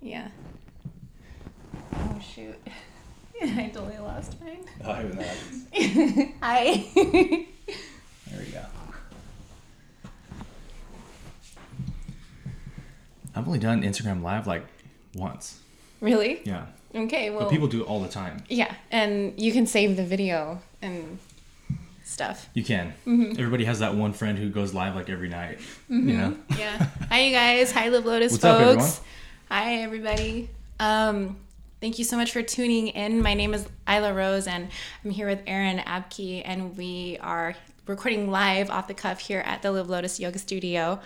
Yeah. Oh shoot. I totally lost mine. Oh, I haven't that. Hi. There we go. I've only done Instagram Live like once. really? Yeah. Okay, well But people do it all the time. Yeah, and you can save the video and stuff. You can. Mm-hmm. Everybody has that one friend who goes live like every night. You know? Yeah. Hi you guys. Hi Live Lotus What's folks. up, everyone? Hi everybody. Um thank you so much for tuning in. My name is Isla Rose and I'm here with Aaron Abke and we are recording live off the cuff here at the Live Lotus Yoga Studio.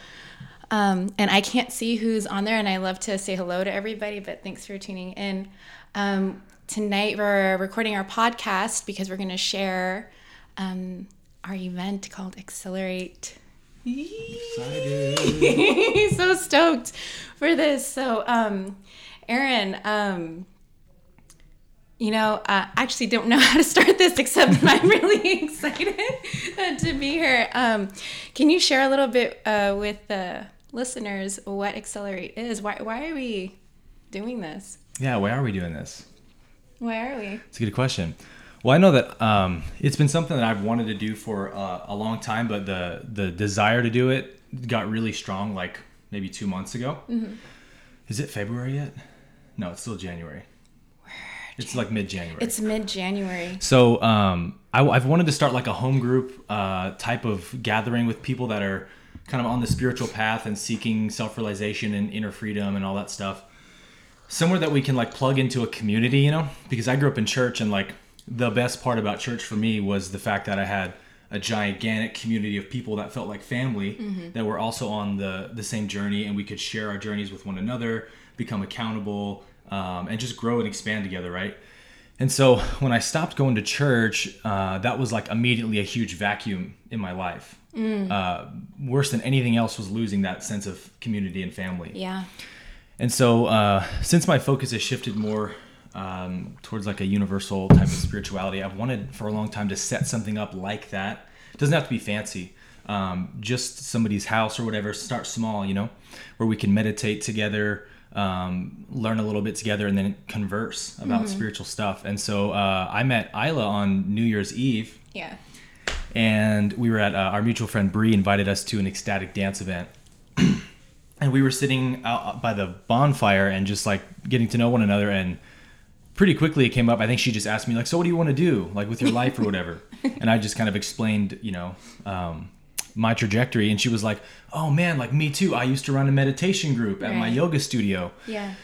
Um, and I can't see who's on there, and I love to say hello to everybody, but thanks for tuning in. Um, tonight, we're recording our podcast because we're going to share um, our event called Accelerate. Excited. so stoked for this. So, um, Aaron, um, you know, uh, I actually don't know how to start this except that I'm really excited to be here. Um, can you share a little bit uh, with the listeners what Accelerate is? Why, why are we doing this? yeah, why are we doing this? Why are we? It's a good question. Well, I know that um, it's been something that I've wanted to do for uh, a long time, but the the desire to do it got really strong, like maybe two months ago. Mm-hmm. Is it February yet? No, it's still January. It's like mid January. It's mid January. So um, I, have wanted to start like a home group uh, type of gathering with people that are kind of on the spiritual path and seeking self realization and inner freedom and all that stuff. Somewhere that we can like plug into a community, you know, because I grew up in church and like the best part about church for me was the fact that I had a gigantic community of people that felt like family that were also on the the same journey and we could share our journeys with one another, become accountable, um, and just grow and expand together, right? And so when I stopped going to church, uh, that was like immediately a huge vacuum in my life. Uh, worse than anything else was losing that sense of community and family. Yeah. And so uh, since my focus has shifted more um, towards like a universal type of spirituality, I've wanted for a long time to set something up like that. It doesn't have to be fancy. Um, just somebody's house or whatever. Start small, you know, where we can meditate together, um, learn a little bit together, and then converse about spiritual stuff. And so uh, I met Isla on New Year's Eve, Yeah. and we were at uh, our mutual friend Bree invited us to an ecstatic dance event. and we were sitting out by the bonfire and just like getting to know one another and pretty quickly it came up i think she just asked me like so what do you want to do like with your life or whatever and i just kind of explained you know um, my trajectory and she was like oh man like me too i used to run a meditation group at my yoga studio Yeah. and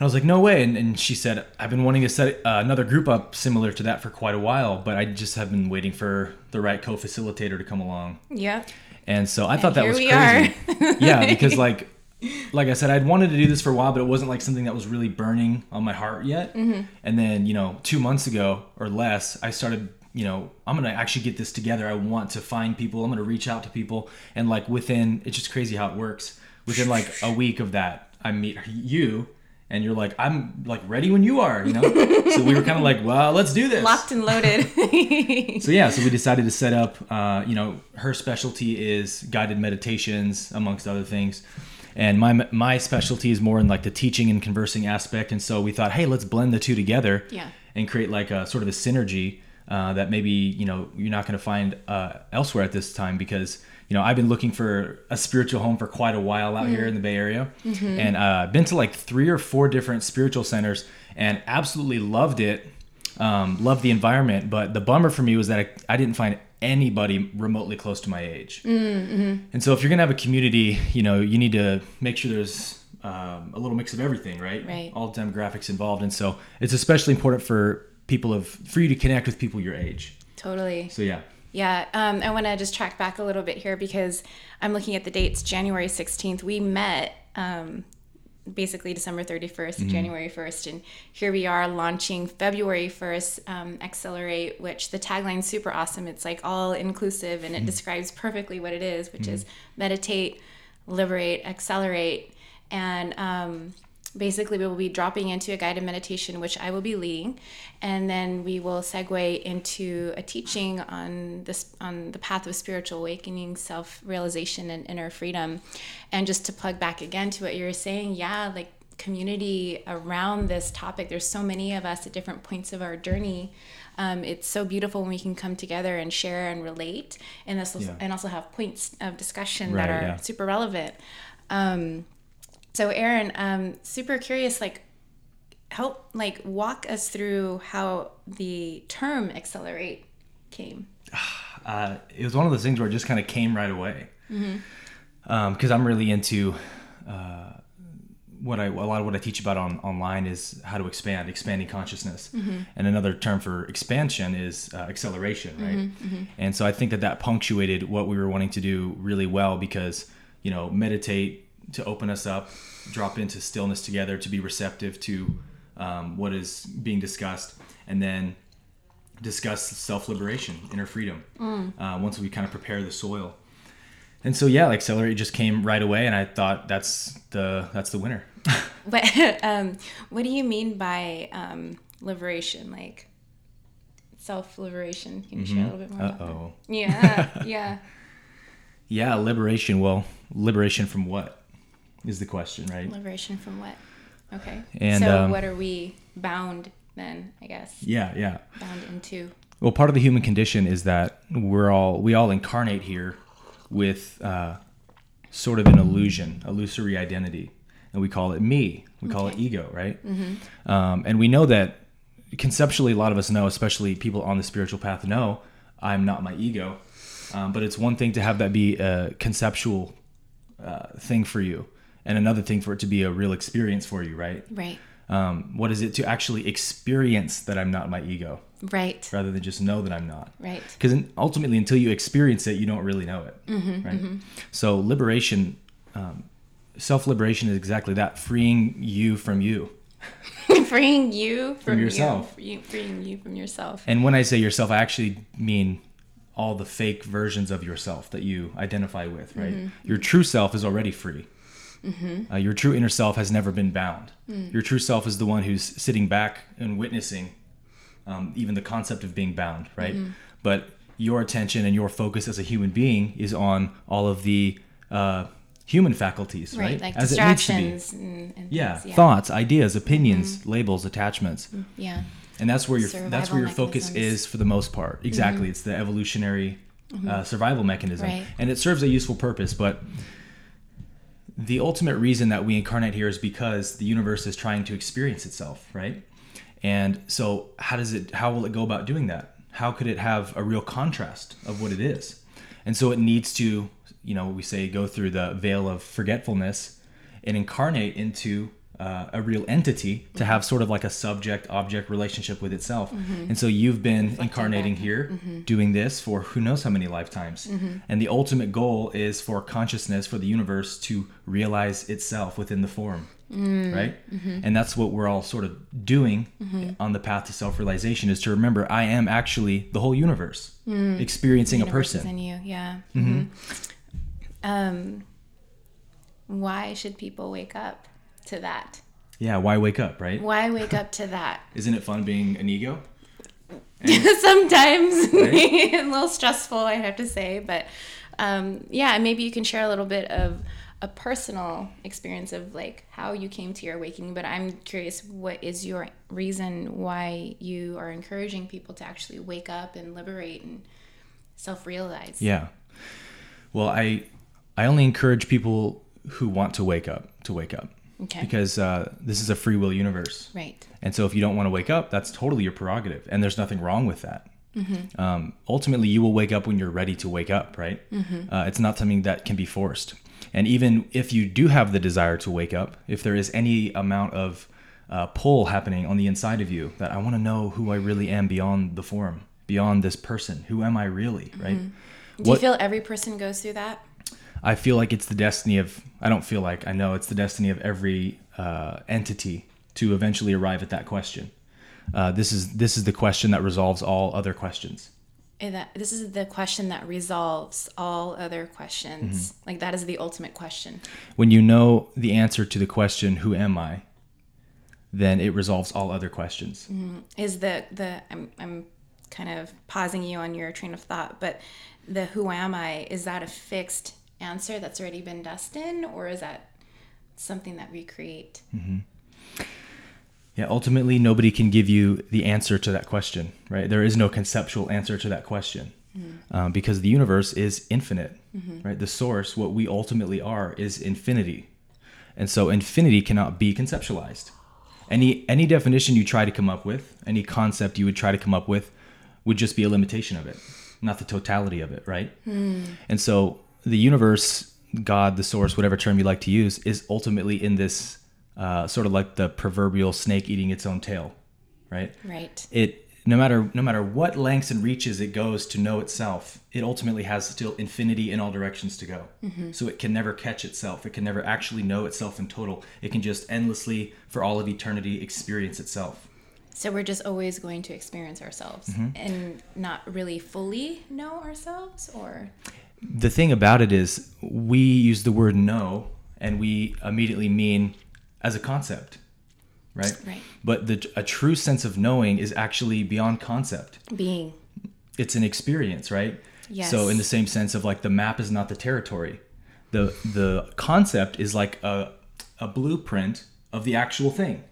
I was like, no way. And, and she said, I've been wanting to set uh, another group up similar to that for quite a while, but I just have been waiting for the right co facilitator to come along. Yeah. And so I thought that was crazy. yeah, because like, like I said, I'd wanted to do this for a while, but it wasn't like something that was really burning on my heart yet. Mm-hmm. And then, you know, two months ago or less, I started, you know, I'm going to actually get this together. I want to find people. I'm going to reach out to people. And like within, it's just crazy how it works. Within like a week of that, I meet you and you're like, I'm like ready when you are, you know? so we were kind of like, well, let's do this. Locked and loaded. So yeah, so we decided to set up. Uh, you know, her specialty is guided meditations, amongst other things, and my my specialty is more in like the teaching and conversing aspect. And so we thought, hey, let's blend the two together, Yeah. and create like a sort of a synergy uh, that maybe you know you're not going to find uh, elsewhere at this time because you know I've been looking for a spiritual home for quite a while out here in the Bay Area, and uh, been to like three or four different spiritual centers and absolutely loved it um, loved the environment, but the bummer for me was that I, I didn't find anybody remotely close to my age. Mm-hmm. And so, if you're gonna have a community, you know, you need to make sure there's um, a little mix of everything, right? Right. All demographics involved, and so it's especially important for people of for you to connect with people your age. totally. So yeah, Yeah, um, I want to just track back a little bit here because I'm looking at the dates. January 16th, we met um, basically December 31st, January 1st, and here we are launching February 1st, um, Accelerate, which the tagline's super awesome. It's like all inclusive and it describes perfectly what it is, which is meditate, liberate, accelerate. And um, basically, we will be dropping into a guided meditation, which I will be leading, and then we will segue into a teaching on this on the path of spiritual awakening, self realization, and inner freedom. And just to plug back again to what you were saying, yeah, like community around this topic. There's so many of us at different points of our journey. Um, it's so beautiful when we can come together and share and relate, and this Yeah. and also have points of discussion Right, that are yeah. super relevant. Um, so, Aaron, um, super curious, like, help like walk us through how the term accelerate came. uh, it was one of those things where it just kind of came right away. Because I'm really into uh, what I a lot of what I teach about on online is how to expand, expanding consciousness, and another term for expansion is uh, acceleration, right? And so I think that that punctuated what we were wanting to do really well because you know meditate to open us up, drop into stillness together, to be receptive to um, what is being discussed, and then discuss self liberation, inner freedom. Uh, once we kind of prepare the soil, and so yeah, like accelerate just came right away, and I thought that's the that's the winner. But um, what do you mean by um, liberation? Like self liberation? Can you share a little bit more? Uh oh. Yeah, yeah. Yeah, liberation. Well, liberation from what is the question, right? Liberation from what? Okay. And, so, um, what are we bound then? I guess Yeah, yeah. bound into. Well, part of the human condition is that we're all we all incarnate here with uh, sort of an illusion, illusory identity, and we call it me. We call it ego, right? Um, and we know that conceptually, a lot of us know, especially people on the spiritual path, know I'm not my ego. Um, but it's one thing to have that be a conceptual uh, thing for you, and another thing for it to be a real experience for you, right? Right. Um, what is it to actually experience that I'm not my ego, Right. rather than just know that I'm not? Right. because ultimately until you experience it you don't really know it right so liberation um, self-liberation is exactly that freeing you from you freeing you from, yourself. You, freeing you from yourself. and when i say yourself i actually mean all the fake versions of yourself that you identify with right your true self is already free uh, your true inner self has never been bound. Your true self is the one who's sitting back and witnessing um, even the concept of being bound right? But your attention and your focus as a human being is on all of the uh, human faculties right, Right. Like As it needs to be. distractions and, and yeah, things. thoughts ideas opinions labels attachments. Yeah. and that's where your Survival that's where your focus is for the most part. Exactly it's the evolutionary uh, survival mechanism. Right. and it serves a useful purpose but the ultimate reason that we incarnate here is because the universe is trying to experience itself right? And so how does it how will it go about doing that? How could it have a real contrast of what it is? And so it needs to you know we say go through the veil of forgetfulness and incarnate into uh, a real entity to have sort of like a subject object relationship with itself. Mm-hmm. And so you've been incarnating back. here mm-hmm. doing this for who knows how many lifetimes. Mm-hmm. And the ultimate goal is for consciousness for the universe to realize itself within the form mm. right? And that's what we're all sort of doing on the path to self-realization is to remember i am actually the whole universe mm. experiencing a Universe is person. in you. Yeah. Mhm. Um, why should people wake up to that? yeah why wake up right Why wake up to that? isn't it fun being an ego Sometimes Right? a little stressful, I have to say, but um, yeah, maybe you can share a little bit of a personal experience of like how you came to your awakening. But I'm curious, what is your reason why you are encouraging people to actually wake up and liberate and self-realize? Yeah. Well, I I only encourage people who want to wake up to wake up Okay. because uh, this is a free will universe, Right. and so if you don't want to wake up, that's totally your prerogative, and there's nothing wrong with that. Um, ultimately, you will wake up when you're ready to wake up, right? Uh, it's not something that can be forced. And even if you do have the desire to wake up, if there is any amount of uh, pull happening on the inside of you that I want to know who I really am beyond the form, beyond this person, who am I really, right? Do you feel every person goes through that? I feel like it's the destiny of, I don't feel like, I know it's the destiny of every uh, entity to eventually arrive at that question. Uh, this is this is the question that resolves all other questions. And that this is the question that resolves all other questions. Mm-hmm. Like that is the ultimate question. When you know the answer to the question, "Who am I?" then it resolves all other questions. Is the the I'm I'm kind of pausing you on your train of thought, but the who am I is that a fixed answer that's already been destined, or is that something that we create? Mm-hmm. Yeah, ultimately, nobody can give you the answer to that question, right? There is no conceptual answer to that question mm-hmm. um, because the universe is infinite, mm-hmm. right? The source, what we ultimately are, is infinity. And so infinity cannot be conceptualized. Any, any definition you try to come up with, any concept you would try to come up with, would just be a limitation of it, not the totality of it, right? Hmm. And so the universe, God, the source, whatever term you like to use, is ultimately in this uh, sort of like the proverbial snake eating its own tail, right? Right. It no matter no matter what lengths and reaches it goes to know itself, it ultimately has still infinity in all directions to go. So it can never catch itself. It can never actually know itself in total. It can just endlessly, for all of eternity, experience itself. So we're just always going to experience ourselves Mm-hmm. and not really fully know ourselves, or the thing about it is we use the word know and we immediately mean as a concept right Right. but the a true sense of knowing is actually beyond concept being. it's an experience right Yes. so in the same sense of like the map is not the territory the the concept is like a a blueprint of the actual thing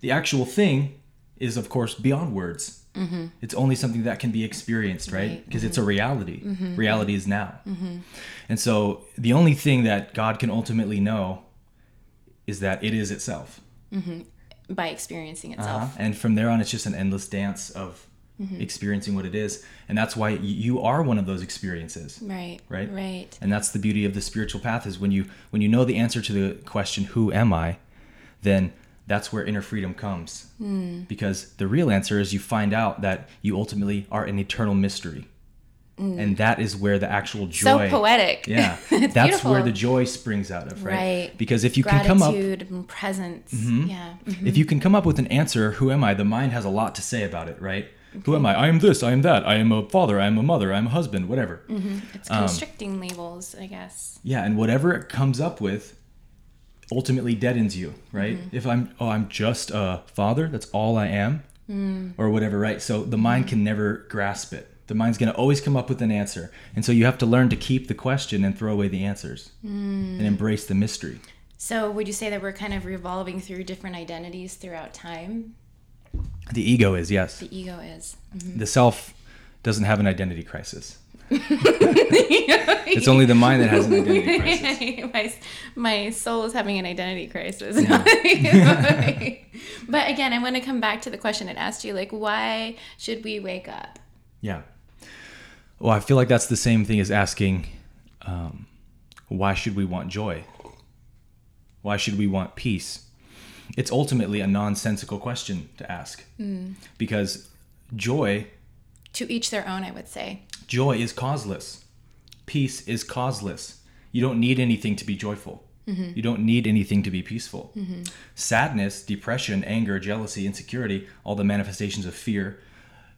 the actual thing is of course beyond words Mm-hmm. it's only something that can be experienced right Right. because it's a mm-hmm. reality mm-hmm. reality is now and so the only thing that god can ultimately know is that it is itself by experiencing uh itself. And from there on, it's just an endless dance of Mm-hmm. experiencing what it is. And that's why you are one of those experiences. Right. Right. Right. And that's the beauty of the spiritual path is when you when you know the answer to the question who am I, then that's where inner freedom comes. Hmm. Because the real answer is you find out that you ultimately are an eternal mystery. And that is where the actual joy. So poetic. Yeah. That's beautiful. where the joy springs out of, right? Right. Because if you can come up Mm-hmm. Gratitude and presence. Yeah. Mhm. if you can come up with an answer, who am I? The mind has a lot to say about it, right? Who am I? I am this, I am that, I am a father, I am a mother, I am a husband, whatever. It's Um, constricting labels, I guess. Yeah, and whatever it comes up with ultimately deadens you, right? Mm-hmm. If I'm oh, I'm just a father, that's all I am. Mm. Or whatever, right? So the mind can never grasp it. The mind's going to always come up with an answer. And so you have to learn to keep the question and throw away the answers mm. and embrace the mystery. So would you say that we're kind of revolving through different identities throughout time? The ego is, yes. The ego is. Mm-hmm. The self doesn't have an identity crisis. it's only the mind that has an identity crisis. my, my soul is having an identity crisis. but again, I want to come back to the question it asked you like, why should we wake up? Yeah. Well, I feel like that's the same thing as asking, um, why should we want joy? Why should we want peace? It's ultimately a nonsensical question to ask because joy, To each their own, I would say. Joy is causeless. Peace is causeless. You don't need anything to be joyful. Mm-hmm. You don't need anything to be peaceful. Mm-hmm. Sadness, depression, anger, jealousy, insecurity, all the manifestations of fear,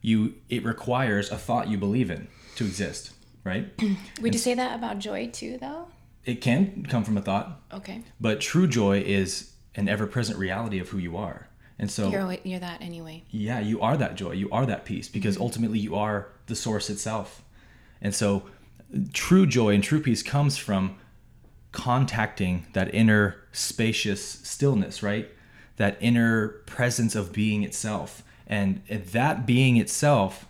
you it requires a thought you believe in to exist, right? Would you say that about joy too, though? it can come from a thought, Okay. but true joy is an ever-present reality of who you are. And so You're, you're that anyway. yeah, you are that joy, you are that peace because mm-hmm. ultimately you are the source itself. And so true joy and true peace comes from contacting that inner spacious stillness, right? That inner presence of being itself. And that being itself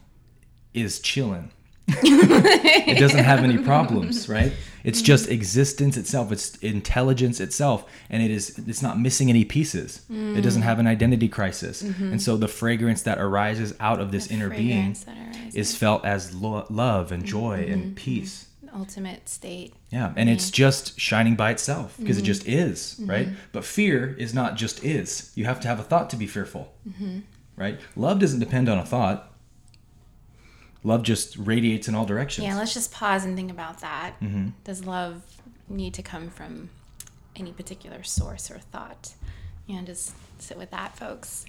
is chilling. it doesn't have any problems, right? It's just existence itself. It's intelligence itself, and it is. It's not missing any pieces. It doesn't have an identity crisis, mm-hmm. and so the fragrance that arises out of this inner being Fragrance that arises. is felt as lo- love and joy and mm-hmm. peace. Mm-hmm. ultimate state. Yeah, and it's just shining by itself because it just is, right? But fear is not just is. You have to have a thought to be fearful, right? Love doesn't depend on a thought. Love just radiates in all directions. Yeah, let's just pause and think about that. Mm-hmm. Does love need to come from any particular source or thought? Yeah, just sit with that, folks.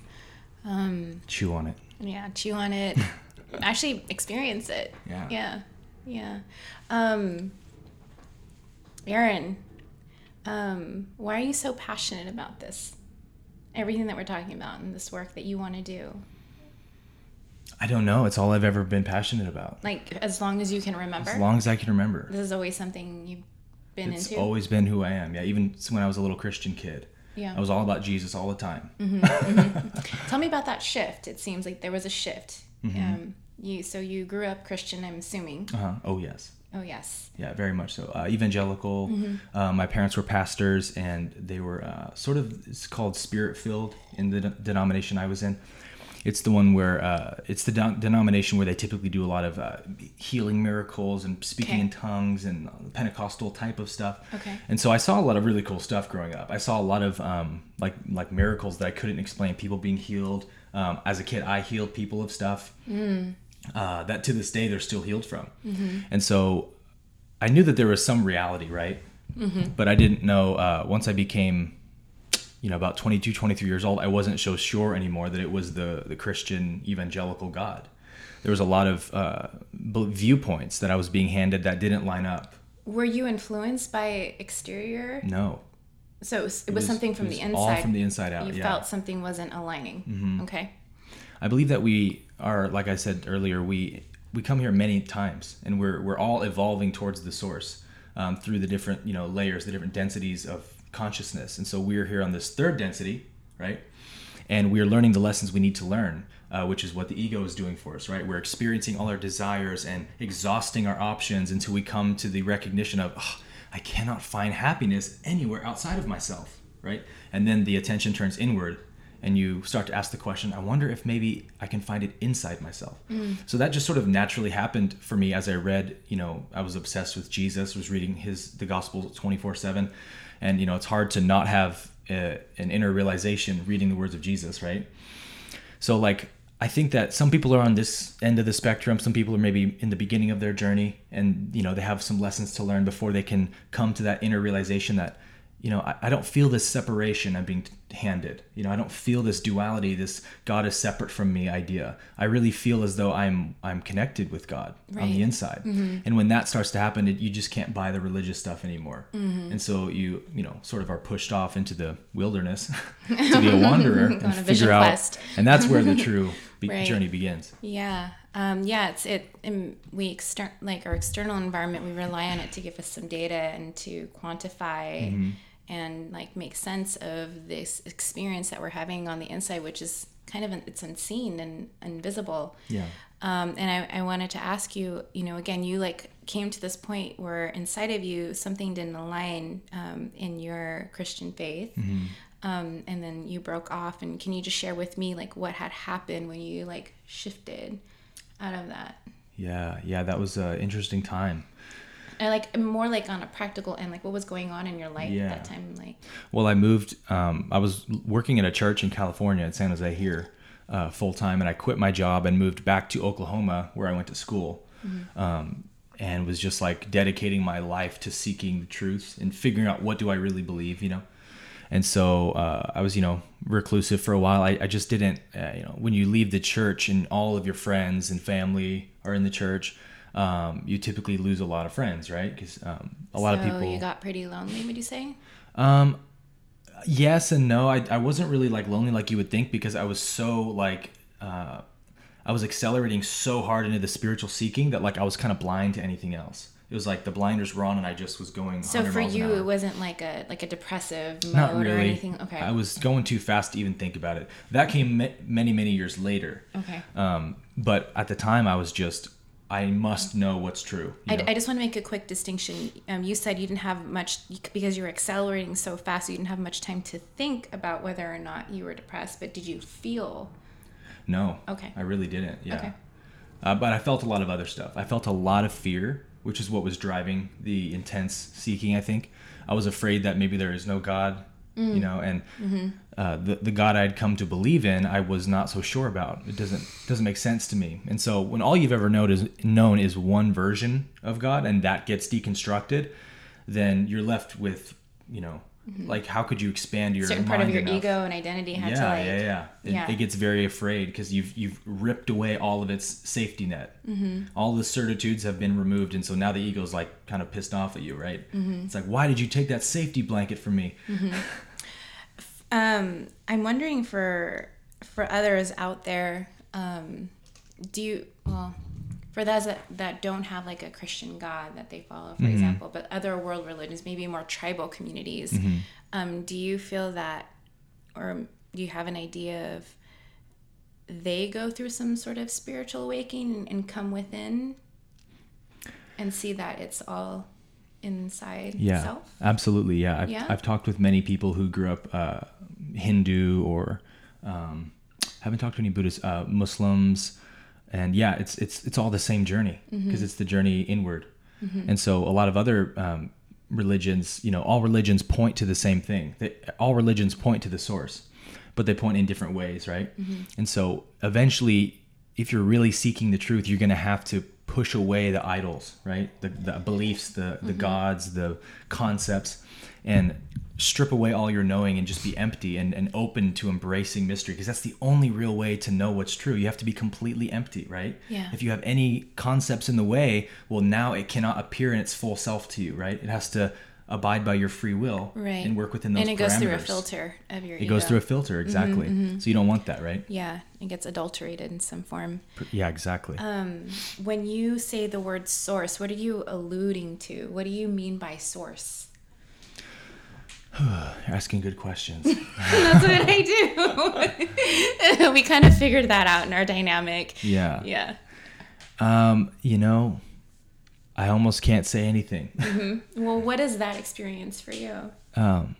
Um, Chew on it. yeah, chew on it. Actually, experience it. Yeah. Yeah, yeah. Um, Aaron, um, why are you so passionate about this? Everything that we're talking about in this work that you want to do. I don't know. It's all I've ever been passionate about. Like, as long as you can remember. As long as I can remember. this is always something you've been It's into. It's always been who I am. Yeah, even when I was a little Christian kid. Yeah. I was all about Jesus all the time. Tell me about that shift. It seems like there was a shift. Mm-hmm. Um, you so you grew up Christian, I'm assuming. Uh-huh. Oh yes. Oh yes. Yeah, very much so. Uh, evangelical. Uh, my parents were pastors, and they were uh, sort of it's called spirit filled in the de- denomination I was in. It's the one where uh, it's the de- denomination where they typically do a lot of uh, healing miracles and speaking Okay. in tongues and Pentecostal type of stuff. Okay. And so I saw a lot of really cool stuff growing up. I saw a lot of um, like like miracles that I couldn't explain. People being healed. Um, as a kid, I healed people of stuff uh, that to this day they're still healed from. And so I knew that there was some reality, right? But I didn't know uh, once I became, you know, about 22, 23 years old, I wasn't so sure anymore that it was the, the Christian evangelical God. There was a lot of uh, viewpoints that I was being handed that didn't line up. Were you influenced by exterior? No. So it was, it was something from it the inside. All from the inside out. you yeah. felt something wasn't aligning. Okay. I believe that we are, like I said earlier, we we come here many times, and we're we're all evolving towards the source um, through the different you know layers, the different densities of consciousness, and so we're here on this third density, right? And we're learning the lessons we need to learn, uh, which is what the ego is doing for us, right? We're experiencing all our desires and exhausting our options until we come to the recognition of, "Ugh, I cannot find happiness anywhere outside of myself, right? And then the attention turns inward and you start to ask the question, I wonder if maybe I can find it inside myself. So that just sort of naturally happened for me as I read, you know, I was obsessed with Jesus, was reading his the gospel 24/7 and you know, it's hard to not have uh an inner realization reading the words of Jesus, right? So like I think that some people are on this end of the spectrum. Some people are maybe in the beginning of their journey and you know they have some lessons to learn before they can come to that inner realization that you know I, I don't feel this separation I'm being handed. You know I don't feel this duality, this God is separate from me idea. I really feel as though I'm I'm connected with God on the inside. And when that starts to happen, it, you just can't buy the religious stuff anymore. And so you you know sort of are pushed off into the wilderness to be a wanderer and a figure out. quest. And that's where the true be- Right. journey begins. Yeah. Um, yeah. It's it. we extern like our external environment. We rely on it to give us some data and to quantify Mm-hmm. And like make sense of this experience that we're having on the inside, which is kind of it's unseen and invisible. Yeah. Um, and I, I wanted to ask you, you know, again, you like came to this point where inside of you something didn't align um, in your Christian faith, um, and then you broke off. And can you just share with me like what had happened when you like shifted out of that? Yeah, yeah, that was an interesting time. And like more like on a practical end, like what was going on in your life Yeah. at that time? Like, Well, I moved. Um, I was working at a church in California, in San Jose, here, uh, full time, and I quit my job and moved back to Oklahoma, where I went to school, um, and was just like dedicating my life to seeking the truth and figuring out what do I really believe, you know. And so uh, I was, you know, reclusive for a while. I, I just didn't, uh, you know, when you leave the church and all of your friends and family are in the church, um, you typically lose a lot of friends, right? Because um, a lot of so people. you got pretty lonely. Would you say? Um, yes and no. I, I wasn't really like lonely like you would think because I was so like uh, I was accelerating so hard into the spiritual seeking that like I was kind of blind to anything else. It was like the blinders were on and I just was going. So 100 for you, it wasn't like a like a depressive mode not or anything. Okay. I was going too fast to even think about it. That came ma- many many years later. okay. Um, but at the time I was just I must know what's true. I. I just want to make a quick distinction. Um, you said you didn't have much because you were accelerating so fast. You didn't have much time to think about whether or not you were depressed. But did you feel No. Okay. I really didn't. Yeah. Okay. Uh, but I felt a lot of other stuff. I felt a lot of fear, which is what was driving the intense seeking. I think I was afraid that maybe there is no God, Mm. you know, and Mm-hmm. uh, the the God I'd come to believe in, I was not so sure about. It doesn't doesn't make sense to me. And so when all you've ever known is known is one version of God, and that gets deconstructed, then you're left with, you know. Like how could you expand your Mm-hmm. certain part of your enough? ego and identity had yeah, to like yeah, yeah. It, yeah. it gets very afraid because you've you've ripped away all of its safety net. Mm-hmm. All the certitudes have been removed, and so now the ego's like kind of pissed off at you, right? Mm-hmm. It's like, why did you take that safety blanket from me? Um, I'm wondering for for others out there, um, do you well, for those that, that don't have like a Christian God that they follow, Mm-hmm. for example, but other world religions, maybe more tribal communities, Mm-hmm. um, do you feel that, or do you have an idea of they go through some sort of spiritual awakening and come within and see that it's all inside yeah self? absolutely yeah I've, Yeah? I've talked with many people who grew up uh, hindu or um, haven't talked to any buddhists uh, muslims and yeah it's it's it's all the same journey because Mm-hmm. it's the journey inward and so a lot of other um, religions you know all religions point to the same thing that all religions point to the source but they point in different ways right Mm-hmm. and so eventually if you're really seeking the truth you're going to have to push away the idols right? The, the beliefs the the mm-hmm. gods the concepts and strip away all your knowing and just be empty and, and open to embracing mystery because that's the only real way to know what's true. You have to be completely empty right? Yeah. if you have any concepts in the way well now it cannot appear in its full self to you right? It has to abide by your free will Right. and work within those and it goes through a parameters. filter of your it goes through a filter exactly. so you don't want that right? Yeah it gets adulterated in some form. Yeah exactly. Um, when you say the word source what are you alluding to? What do you mean by source? You're asking good questions. That's what i do. We kind of figured that out in our dynamic. Yeah. Yeah. Um you know i almost can't say anything well what is that experience for you um,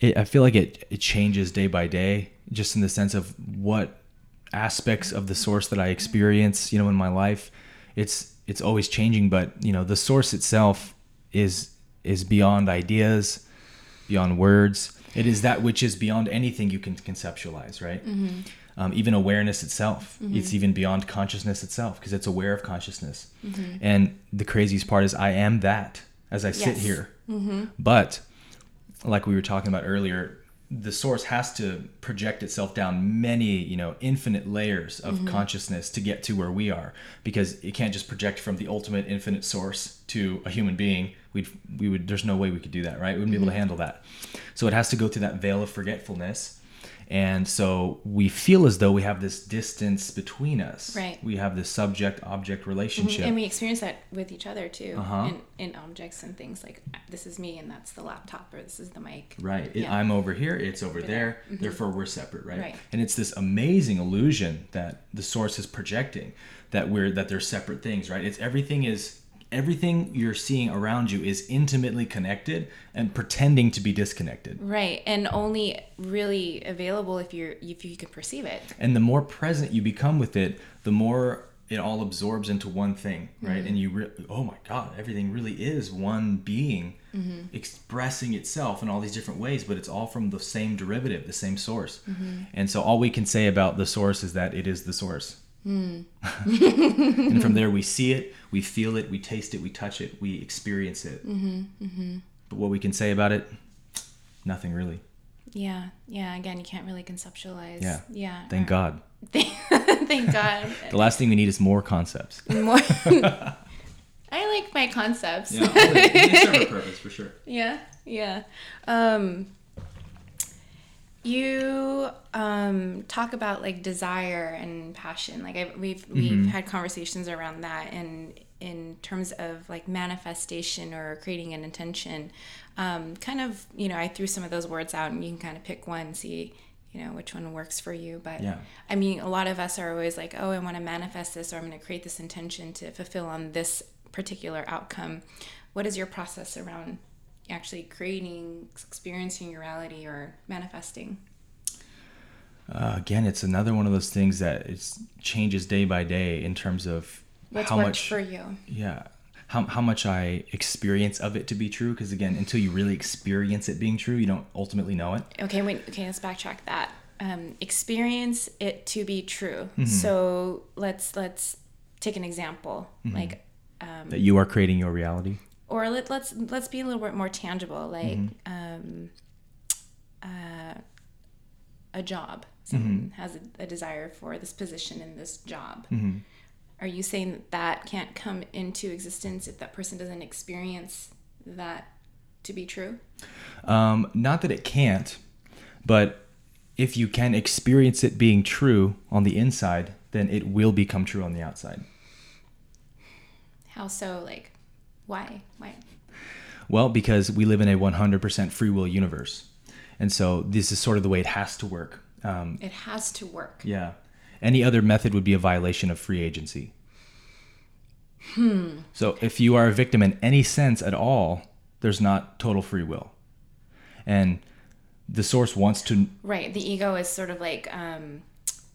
it, I feel like it, it changes day by day, just in the sense of what aspects of the source that I experience, you know, in my life. It's it's always changing, but you know, the source itself is is beyond ideas, beyond words. It is that which is beyond anything you can conceptualize, right? Um, even awareness itself, mm-hmm. it's even beyond consciousness itself because it's aware of consciousness. Mm-hmm. And the craziest part is, I am that as I sit Yes. here. Mm-hmm. But like we were talking about earlier, the source has to project itself down many, you know, infinite layers of consciousness to get to where we are because it can't just project from the ultimate infinite source to a human being. We'd we would there's no way we could do that, right? We wouldn't be able to handle that. So it has to go through that veil of forgetfulness. And so we feel as though we have this distance between us. Right. We have this subject object relationship. and we experience that with each other too Uh-huh. in, in objects and things like this is me and that's the laptop or this is the mic Right. Yeah. I'm over here, it's over there. there. Therefore, we're separate, right? Right. And it's this amazing illusion that the source is projecting that we're that they're separate things, right? It's everything is everything you're seeing around you is intimately connected and pretending to be disconnected. right and only really available if you're if you can perceive it And the more present you become with it, the more it all absorbs into one thing, right? Mm-hmm. And you, re- oh my God, everything really is one being mm-hmm. expressing itself in all these different ways, but it's all from the same derivative, the same source. Mm-hmm. And so all we can say about the source is that it is the source. Mm. and from there, we see it, we feel it, we taste it, we touch it, we experience it. Mm-hmm, mm-hmm. But what we can say about it, nothing really. yeah yeah again you can't really conceptualize Yeah. yeah Thank God. thank god The last thing we need is more concepts. more i like my concepts Yeah, they serve a purpose for sure. yeah yeah um you um talk about like desire and passion. Like I've, we've we've had conversations around that and in terms of like manifestation or creating an intention. Um kind of you know i threw some of those words out and you can kind of pick one see you know which one works for you. But Yeah. i mean a lot of us are always like oh i want to manifest this or i'm going to create this intention to fulfill on this particular outcome. What is your process around actually creating experiencing your reality or manifesting Uh, again, it's another one of those things that it changes day by day in terms of what's how much. for you yeah, how how much I experience of it to be true. Because again, until you really experience it being true, you don't ultimately know it. okay wait okay let's backtrack that um, experience it to be true Mm-hmm. so let's let's take an example Mm-hmm. like um, That you are creating your reality. Or let, let's let's be a little bit more tangible like Mm-hmm. um, uh, a job someone Mm-hmm. has a, a desire for this position in this job Mm-hmm. are you saying that that can't come into existence if that person doesn't experience that to be true Um, not that it can't, but if you can experience it being true on the inside, then it will become true on the outside. How so? Like, why? Why? Well, because we live in a 100% free will universe. And so this is sort of the way it has to work. Um, It has to work. yeah. Any other method would be a violation of free agency. Hmm. So if you are a victim in any sense at all, there's not total free will. And the source wants to Right. The ego is sort of like um,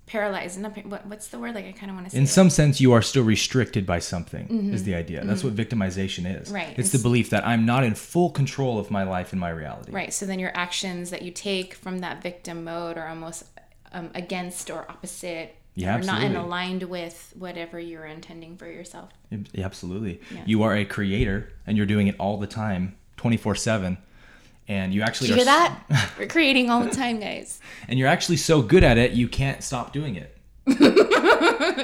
paralyzed. Not, what, what's the word? Like, I kind of want to say in some sense you are still restricted by something is the idea that's what victimization is Mm-hmm. Right. it's the belief that i'm not in full control of my life and my reality Right. So then your actions that you take from that victim mode are almost um, against or opposite. Yeah, or not in aligned with whatever you're intending for yourself. Yeah, absolutely Yeah. you are a creator and you're doing it all the time 24-7 and you actually you hear that? We're creating all the time, guys. and you're actually so good at it you can't stop doing it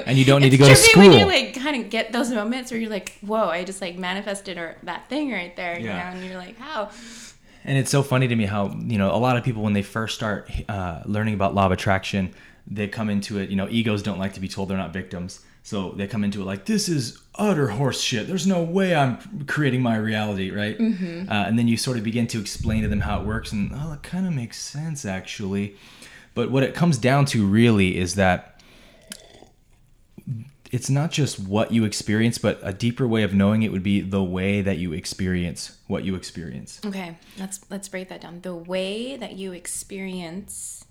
and you don't need to go to school when you like kind of get those moments where you're like, "Whoa, I just like manifested or that thing right there," you Yeah. know, and you're like, "How?" And it's so funny to me how you know a lot of people when they first start uh, learning about law of attraction, they come into it. You know, egos don't like to be told they're not victims, so they come into it like this is utter horse shit. There's no way I'm creating my reality, right? Uh, and then you sort of begin to explain to them how it works, and oh, it kind of makes sense actually. But what it comes down to really is that it's not just what you experience, but a deeper way of knowing it would be the way that you experience what you experience. Okay, let's let's break that down. The way that you experience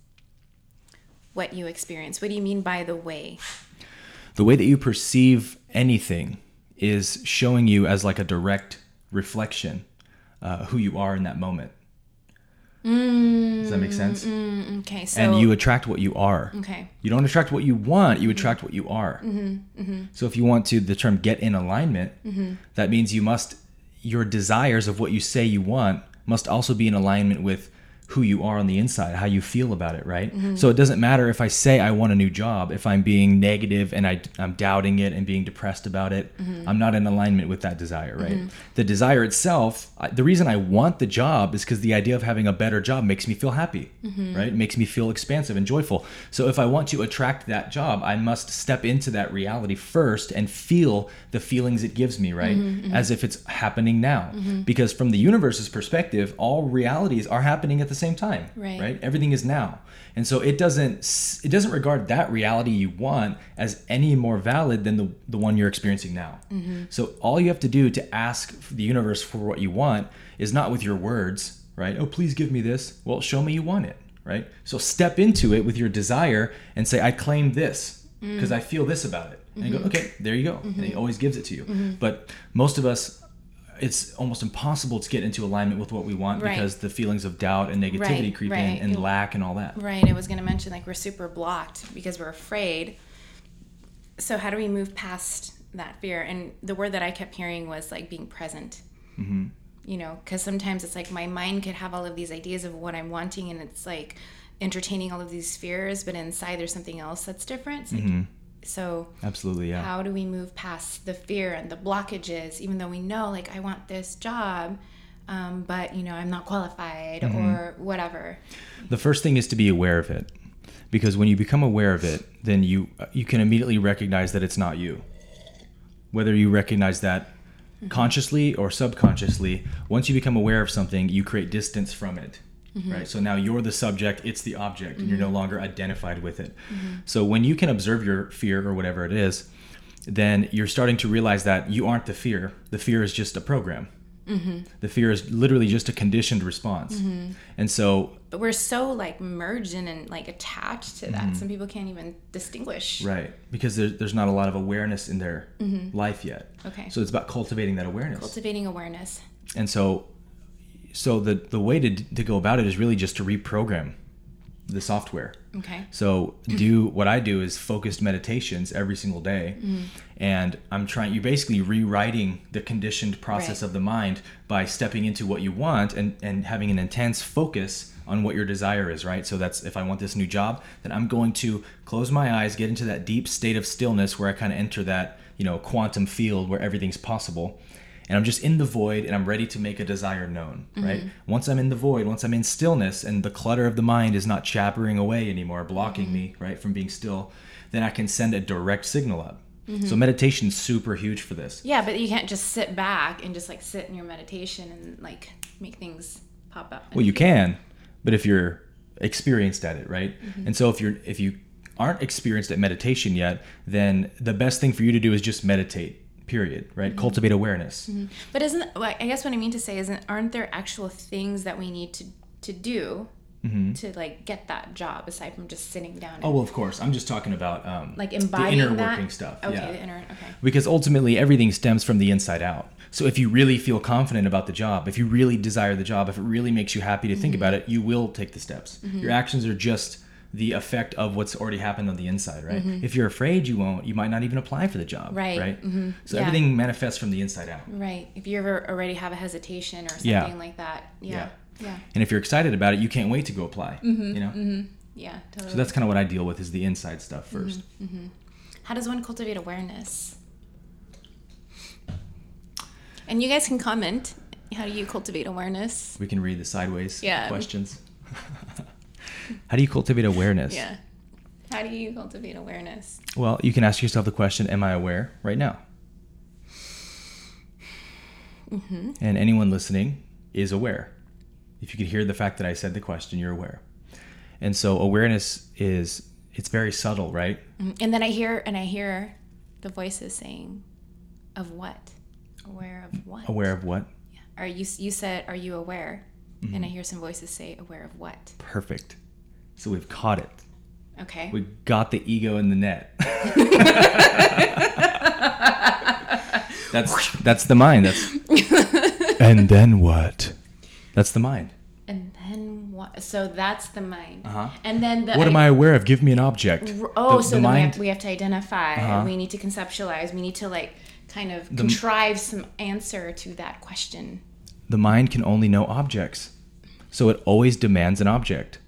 what you experience. What do you mean by the way? The way that you perceive anything is showing you as like a direct reflection uh, who you are in that moment. Mm, Does that make sense? Mm, Okay, so And you attract what you are. okay, You don't attract what you want, you attract what you are. Mm-hmm, So if you want to, the term get in alignment, that means you must, your desires of what you say you want must also be in alignment with who you are on the inside, how you feel about it, right? Mm-hmm. So it doesn't matter if I say I want a new job, if I'm being negative and I, I'm doubting it and being depressed about it, mm-hmm. I'm not in alignment with that desire, right? Mm-hmm. The desire itself, I- the reason I want the job is because the idea of having a better job makes me feel happy, right? It makes me feel expansive and joyful. So if I want to attract that job, I must step into that reality first and feel the feelings it gives me, right? As if it's happening now. Because from the universe's perspective, all realities are happening at the same time, Right. right? Everything is now. And so it doesn't it doesn't regard that reality you want as any more valid than the, the one you're experiencing now. Mm-hmm. So all you have to do to ask the universe for what you want is not with your words, right? Oh, please give me this. Well, show me you want it, right? So step into it with your desire and say, I claim this mm. because I feel this about it. And you go, mm-hmm. okay, there you go. And he mm-hmm. always gives it to you. But most of us, it's almost impossible to get into alignment with what we want Right. because the feelings of doubt and negativity Right, creep right. in and lack and all that. right. I was going to mention like we're super blocked because we're afraid. So how do we move past that fear? And the word that I kept hearing was like being present. Mm-hmm. You know, because sometimes it's like my mind could have all of these ideas of what I'm wanting, and it's like entertaining all of these fears, but inside there's something else that's different. It's like, Mm-hmm. So Absolutely, yeah. how do we move past the fear and the blockages even though we know like i want this job um, but you know i'm not qualified Mm-hmm. or whatever The first thing is to be aware of it, because when you become aware of it, then you you can immediately recognize that it's not you. Whether you recognize that consciously or subconsciously, once you become aware of something, you create distance from it. Mm-hmm. Right. So now you're the subject, it's the object, and you're no mm-hmm. longer identified with it. Mm-hmm. So when you can observe your fear or whatever it is, then you're starting to realize that you aren't the fear. The fear is just a program. The fear is literally just a conditioned response. And so but we're so like merged in and like attached to that some people can't even distinguish Mm-hmm. Right, because there, there's not a lot of awareness in their life yet. Okay. So it's about cultivating that awareness. cultivating awareness and so, so the the way to to go about it is really just to reprogram the software. okay So do what I do is focused meditations every single day, mm. and I'm trying. You're basically rewriting the conditioned process Right. of the mind by stepping into what you want and and having an intense focus on what your desire is. Right. So that's if I want this new job, then I'm going to close my eyes, get into that deep state of stillness where I kind of enter that you know quantum field where everything's possible. And I'm just in the void and I'm ready to make a desire known, mm-hmm. right? Once I'm in the void, once I'm in stillness and the clutter of the mind is not chattering away anymore, blocking mm-hmm. me, right, from being still, then I can send a direct signal up. Mm-hmm. So meditation's super huge for this. Yeah, but you can't just sit back and just like sit in your meditation and like make things pop up. Well, you can, but if you're experienced at it, right? Mm-hmm. And so if you're if you aren't experienced at meditation yet, then the best thing for you to do is just meditate. Period. Right? Mm-hmm. Cultivate awareness. But isn't like I guess what I mean to say isn't aren't there actual things that we need to to do to like get that job aside from just sitting down and Oh well, of course. I'm just talking about um, like the embodying inner that? working stuff. Okay, yeah. the inner okay. because ultimately everything stems from the inside out. So if you really feel confident about the job, if you really desire the job, if it really makes you happy to think Mm-hmm. about it, you will take the steps. Your actions are just the effect of what's already happened on the inside, right? If you're afraid you won't, you might not even apply for the job, Mm-hmm. Right. Right. Mhm. So Yeah. everything manifests from the inside out. Right. If you ever already have a hesitation or something Yeah. like that. Yeah. Yeah. Yeah. And if you're excited about it, you can't wait to go apply. Mm-hmm. You know. Yeah. Totally. So that's kind of what I deal with is the inside stuff 1st Mm-hmm. How does one cultivate awareness? And you guys can comment. How do you cultivate awareness? We can read the sideways Yeah. questions. How do you cultivate awareness? Yeah. How do you cultivate awareness? Well, you can ask yourself the question, Am I aware right now? Mm-hmm. And anyone listening is aware. If you could hear the fact that I said the question, you're aware. And so awareness is, it's very subtle, right? And then I hear and I hear the voices saying, "Of what? Aware of what? Aware of what? Are you? You said, "Are you aware?" And Mm-hmm. I hear some voices say, "Aware of what?" Perfect. So we've caught it. Okay. We got the ego in the net. that's that's the mind. That's and then what? That's the mind. and then what? So that's the mind. Uh-huh. And then the What am I aware of? Give me an object. Oh, The- so the then we have, we have to identify. Uh-huh. We need to conceptualize. We need to like kind of contrive some answer to that question. the mind can only know objects. So it always demands an object.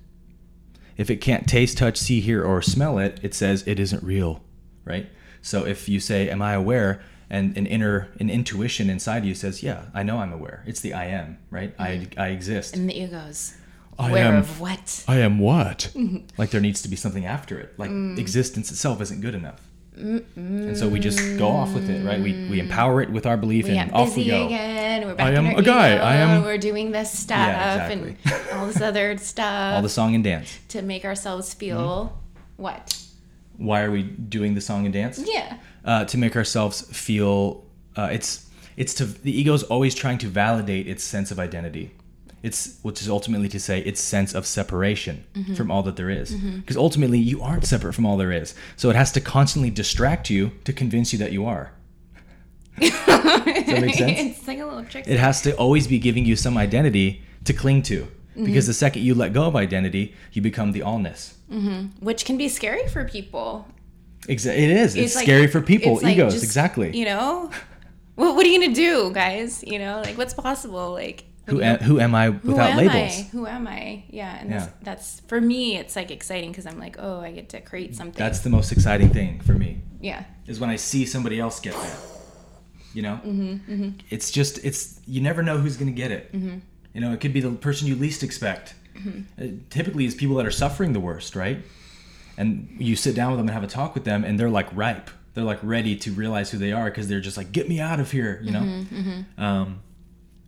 If it can't taste, touch, see, hear, or smell it, it says it isn't real, right? So if you say, Am I aware? and an inner an intuition inside you says, Yeah, I know I'm aware. It's the I am, right? I I exist. And the ego's I aware am- of what? I am what? like there needs to be something after it. Like mm. existence itself isn't good enough. And so we just go off with it, right? We, we empower it with our belief We and off we go. again. We're back I am a guy. ego, I am- We're doing this stuff Yeah, and all this other stuff All the song and dance. to make ourselves feel what? Why are we doing the song and dance? Yeah. uh, to make ourselves feel uh, it's it's to the ego's always trying to validate its sense of identity it's which is ultimately to say its sense of separation mm-hmm. from all that there is. Mm-hmm. Because ultimately you aren't separate from all there is. So it has to constantly distract you to convince you that you are. Does that make sense? It's like a little trick. it has to always be giving you some identity to cling to. Mm-hmm. Because the second you let go of identity you become the allness. Which can be scary for people. Exa- it is. It's, like- scary for people it's like egos just, exactly. You know, what what are you gonna do, guys? You know, like what's possible? Like who, am, who am i who without am labels I? Who am I? Yeah, and Yeah. That's, that's for me. It's like exciting because I'm like, oh, I get to create something. That's the most exciting thing for me yeah, is when I see somebody else get that. You know, Mm-hmm, it's just it's you never know who's gonna get it. You know, it could be the person you least expect. Mm-hmm. It typically, it's people that are suffering the worst, right? And you sit down with them and have a talk with them, and they're like ripe. They're like ready to realize who they are because they're just like, "Get me out of here," you know. Mm-hmm, Um,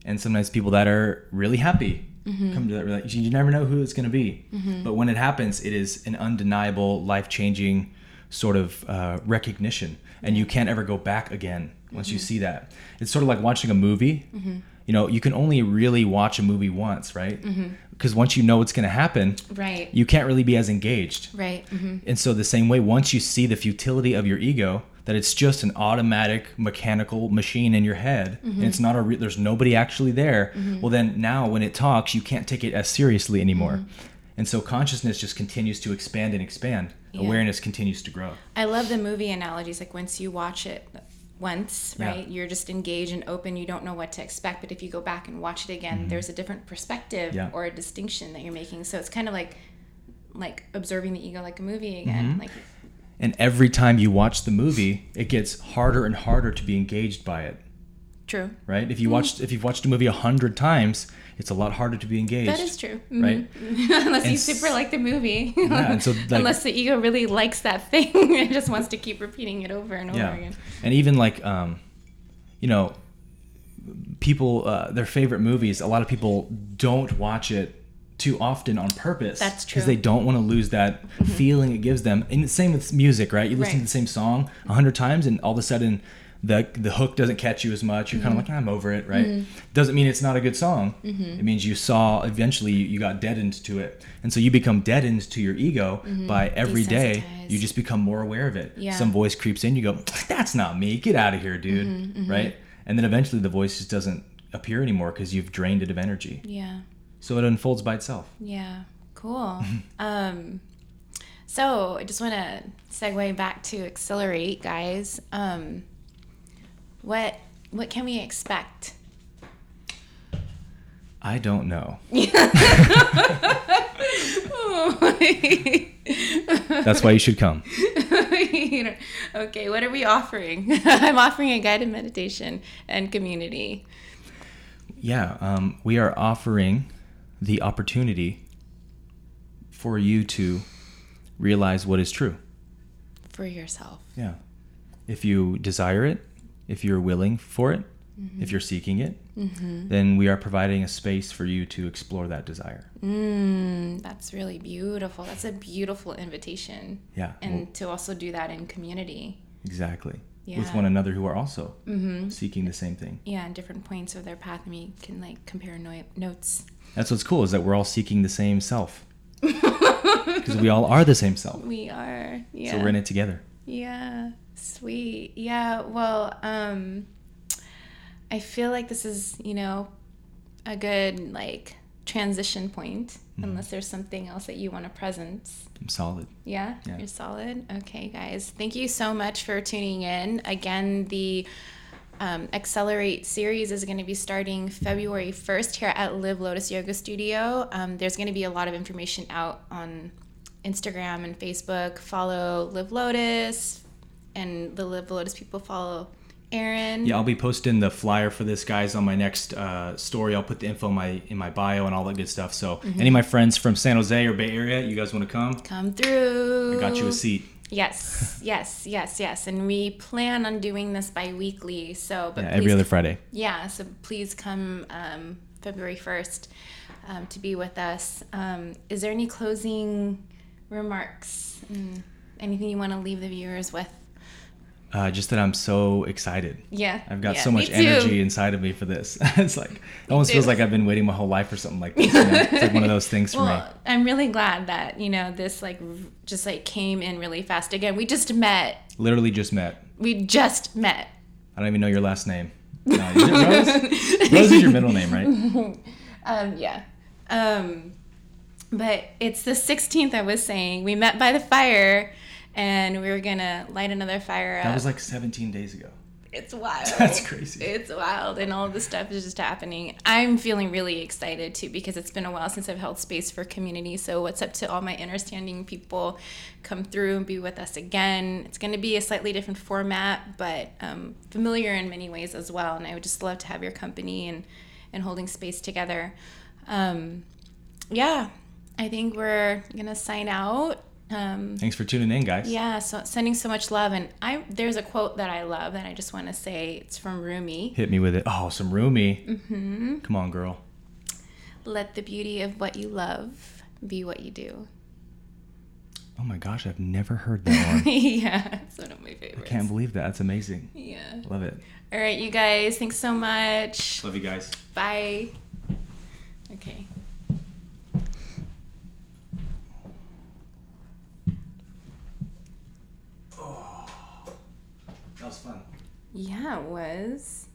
and sometimes people that are really happy Mm-hmm. come to that. You never know who it's going to be, but when it happens, it is an undeniable, life-changing sort of uh, recognition, and you can't ever go back again once Mm-hmm. you see that. It's sort of like watching a movie. You know, you can only really watch a movie once, right? Because once you know what's going to happen, right, you can't really be as engaged. right. And so the same way, once you see the futility of your ego, that it's just an automatic mechanical machine in your head, and it's not a re- there's nobody actually there. Well, then now when it talks, you can't take it as seriously anymore. And so consciousness just continues to expand and expand. Yeah. Awareness continues to grow. I love the movie analogies. Like once you watch it once, Yeah. right, you're just engaged and open. You don't know what to expect. But if you go back and watch it again, there's a different perspective Mm-hmm. Yeah. or a distinction that you're making. So it's kind of like like observing the ego like a movie again. Mm-hmm. Like And every time you watch the movie, it gets harder and harder to be engaged by it. True. right? If you watched if you've watched a movie a hundred times, it's a lot harder to be engaged. That is true. Right? Mhm. Unless you super like the movie. Yeah, and so, like- Unless the ego really likes that thing and just wants to keep repeating it over and over yeah again. and even like um you know people uh, their favorite movies a lot of people don't watch it too often on purpose That's because true. Mm-hmm. they don't want to lose that feeling it gives them. And the same with music right? You listen Right. to the same song a hundred times and all of a sudden the the hook doesn't catch you as much. You're Mm-hmm. kind of like i'm over it right? Doesn't mean it's not a good song. It means you saw eventually you, you got deadened to it. And so you become deadened to your ego by every day. You just become more aware of it. Mm-hmm. Yeah. some voice creeps in you go that's not me. Get out of here dude. Mm-hmm, right? And then eventually the voice just doesn't appear anymore because you've drained it of energy. Yeah. So it unfolds by itself Yeah. Cool. um, so I just want to segue back to accelerate, guys. Um, what what can we expect? i don't know that's why you should come okay, what are we offering? I'm offering a guided meditation and community. yeah um, we are offering the opportunity for you to realize what is true for yourself. yeah if you desire it if you're willing for it if mm-hmm. you're seeking it mm-hmm. then we are providing a space for you to explore that desire Mm, that's really beautiful. That's a beautiful invitation. yeah And well, to also do that in community. exactly Yeah. with one another who are also mm-hmm. seeking the same thing Yeah, and different points of their path, and we can like compare no- notes. That's what's cool is that we're all seeking the same self because we all are the same self We are. Yeah. so we're in it together Yeah, sweet. Yeah, well, um I feel like this is, you know, a good like transition point unless there's something else that you want to present. i'm solid Yeah, Yeah. you're solid. Okay, guys. Thank you so much for tuning in. Again, the um, Accelerate series is going to be starting February 1st here at Live Lotus Yoga Studio. Um, there's going to be a lot of information out on Instagram and Facebook. Follow Live Lotus, and the Live Lotus people follow Aaron. yeah i'll be posting the flyer for this guys on my next uh, story i'll put the info in my in my bio and all that good stuff so Mm-hmm. any of my friends from san jose or bay area you guys want to come Come through. i got you a seat Yes, yes, yes, yes. And we plan on doing this bi weekly. So, but yeah, please every other friday yeah so please come um, february 1st um, to be with us um, is there any closing remarks Mm, anything you want to leave the viewers with uh, just that i'm so excited yeah I've got yeah, so much energy inside of me for this. it's like it almost feels like I've been waiting my whole life for something like this. You know? It's like one of those things for well me. i'm really glad that you know this like just like came in really fast again we just met Literally just met. we just met I don't even know your last name. No, Rose? Rose is your middle name, right? um yeah um but it's the 16th i was saying we met by the fire and we were gonna light another fire up That was like 17 days ago. It's wild. That's crazy. It's wild, and all this stuff is just happening. I'm feeling really excited too because it's been a while since I've held space for community. So, what's up to all my understanding people? Come through and be with us again. It's going to be a slightly different format, but um, familiar in many ways as well. And I would just love to have your company and and holding space together. Um, yeah, I think we're gonna sign out. Um, Thanks for tuning in, guys. yeah, so sending so much love, and I there's a quote that I love and I just want to say. It's from Rumi. Hit me with it. Oh, some Rumi. Mm-hmm. Come on, girl. Let the beauty of what you love be what you do. Oh my gosh, I've never heard that one. yeah, it's one of my favorites. I can't believe that. That's amazing. Yeah. Love it. All right, you guys. Thanks so much. Love you guys. Bye. Okay. That was fun. Yeah, it was.